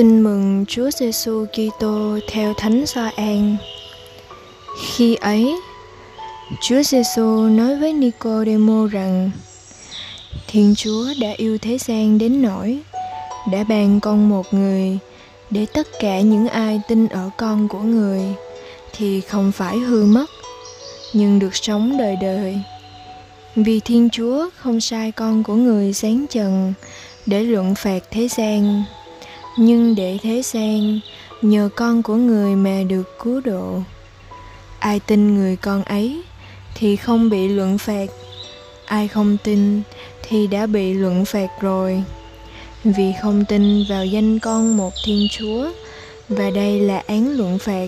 Tin mừng Chúa Giêsu Kitô theo Thánh Gioan. Khi ấy, Chúa Giêsu nói với Nicodemo rằng: Thiên Chúa đã yêu thế gian đến nỗi đã ban con một người để tất cả những ai tin ở con của người thì không phải hư mất nhưng được sống đời đời. Vì Thiên Chúa không sai con của người sáng trần để luận phạt thế gian nhưng để thế gian, nhờ con của người mà được cứu độ. Ai tin người con ấy thì không bị luận phạt. Ai không tin thì đã bị luận phạt rồi. Vì không tin vào danh con một thiên chúa, và đây là án luận phạt,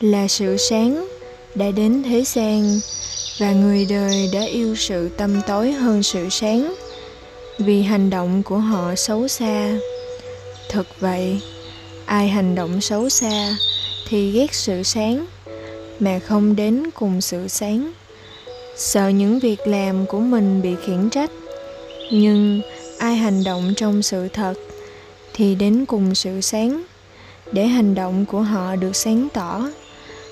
là sự sáng đã đến thế gian, và người đời đã yêu sự tâm tối hơn sự sáng vì hành động của họ xấu xa thật vậy, ai hành động xấu xa thì ghét sự sáng, mà không đến cùng sự sáng. Sợ những việc làm của mình bị khiển trách, nhưng ai hành động trong sự thật thì đến cùng sự sáng. Để hành động của họ được sáng tỏ,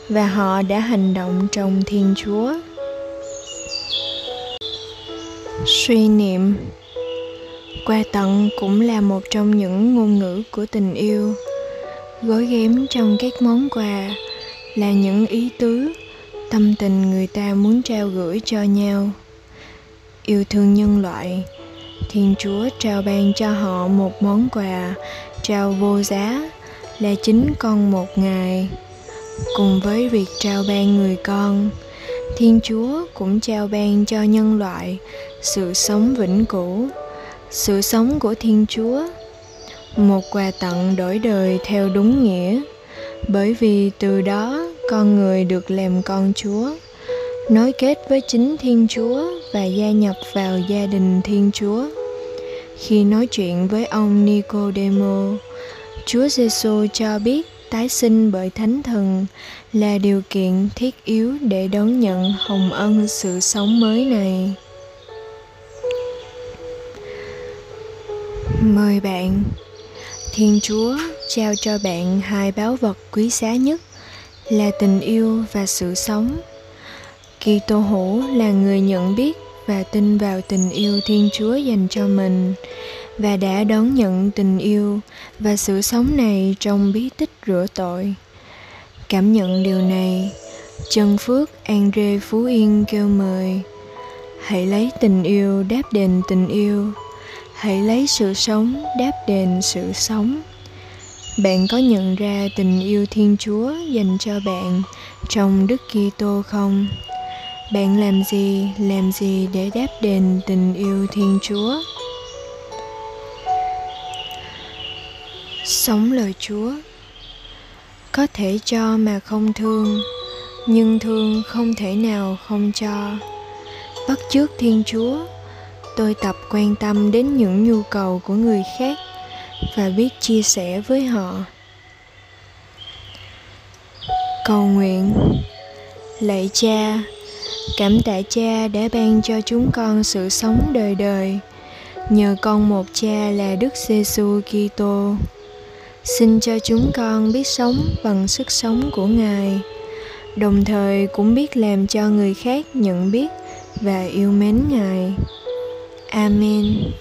và họ đã hành động trong thiên chúa. Suy niệm Quà tặng cũng là một trong những ngôn ngữ của tình yêu. Gói ghém trong các món quà là những ý tứ, tâm tình người ta muốn trao gửi cho nhau. Yêu thương nhân loại, Thiên Chúa trao ban cho họ một món quà trao vô giá là chính con một ngày. Cùng với việc trao ban người con, Thiên Chúa cũng trao ban cho nhân loại sự sống vĩnh cửu sự sống của thiên chúa. Một quà tặng đổi đời theo đúng nghĩa. Bởi vì từ đó, con người được làm con chúa. Nối kết với chính thiên chúa và gia nhập vào gia đình thiên chúa. Khi nói chuyện với ông nicodemo, chúa giêsu cho biết tái sinh bởi thánh thần là điều kiện thiết yếu để đón nhận hồng ân sự sống mới này. Mời bạn thiên chúa trao cho bạn hai báu vật quý giá nhất là tình yêu và sự sống Kitô hữu là người nhận biết và tin vào tình yêu Thiên Chúa dành cho mình và đã đón nhận tình yêu và sự sống này trong bí tích rửa tội. Cảm nhận điều này, Chân Phước Andre Phú Yên kêu mời Hãy lấy tình yêu đáp đền tình yêu hãy lấy sự sống đáp đền sự sống. Bạn có nhận ra tình yêu thiên chúa dành cho bạn trong đức kitô không? Bạn làm gì làm gì để đáp đền tình yêu thiên chúa? Sống lời chúa. Có thể cho mà không thương, nhưng thương không thể nào không cho. Bắt chước thiên chúa tôi tập quan tâm đến những nhu cầu của người khác và biết chia sẻ với họ. Cầu nguyện. Lạy cha, cảm tạ cha đã ban cho chúng con sự sống đời đời. Nhờ con một cha là đức giêsu kitô. Xin cho chúng con biết sống bằng sức sống của ngài, đồng thời cũng biết làm cho người khác nhận biết và yêu mến ngài. Amen.